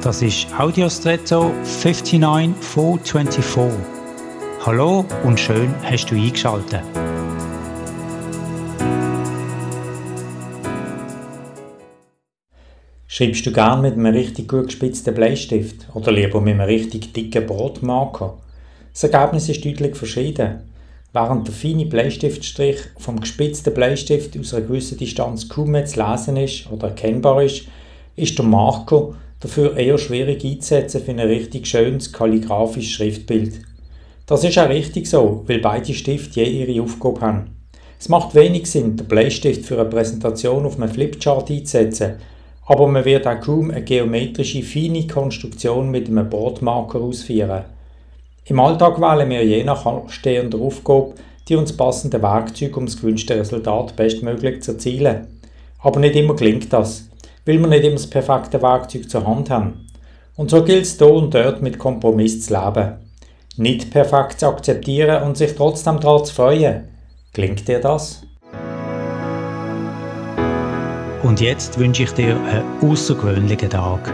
Das ist Audiostretto 59424. Hallo und schön hast du eingeschaltet. Schreibst du gern mit einem richtig gut gespitzten Bleistift oder lieber mit einem richtig dicken Brotmarker? Das Ergebnis ist deutlich verschieden. Während der feine Bleistiftstrich vom gespitzten Bleistift aus einer gewissen Distanz kaum mehr zu lesen ist oder erkennbar ist, ist der Marker dafür eher schwierig einzusetzen für ein richtig schönes kalligraphisches Schriftbild. Das ist auch richtig so, weil beide Stifte je ihre Aufgabe haben. Es macht wenig Sinn, den Bleistift für eine Präsentation auf einem Flipchart einzusetzen, aber man wird auch kaum eine geometrische, feine Konstruktion mit einem Bordmarker ausführen. Im Alltag wählen wir je nach anstehender Aufgabe die uns passenden Werkzeuge, um das gewünschte Resultat bestmöglich zu erzielen. Aber nicht immer gelingt das weil wir nicht immer das perfekte Werkzeug zur Hand haben. Und so gilt es hier und dort mit Kompromiss zu leben. Nicht perfekt zu akzeptieren und sich trotzdem daran zu freuen. Klingt dir das? Und jetzt wünsche ich dir einen außergewöhnlichen Tag.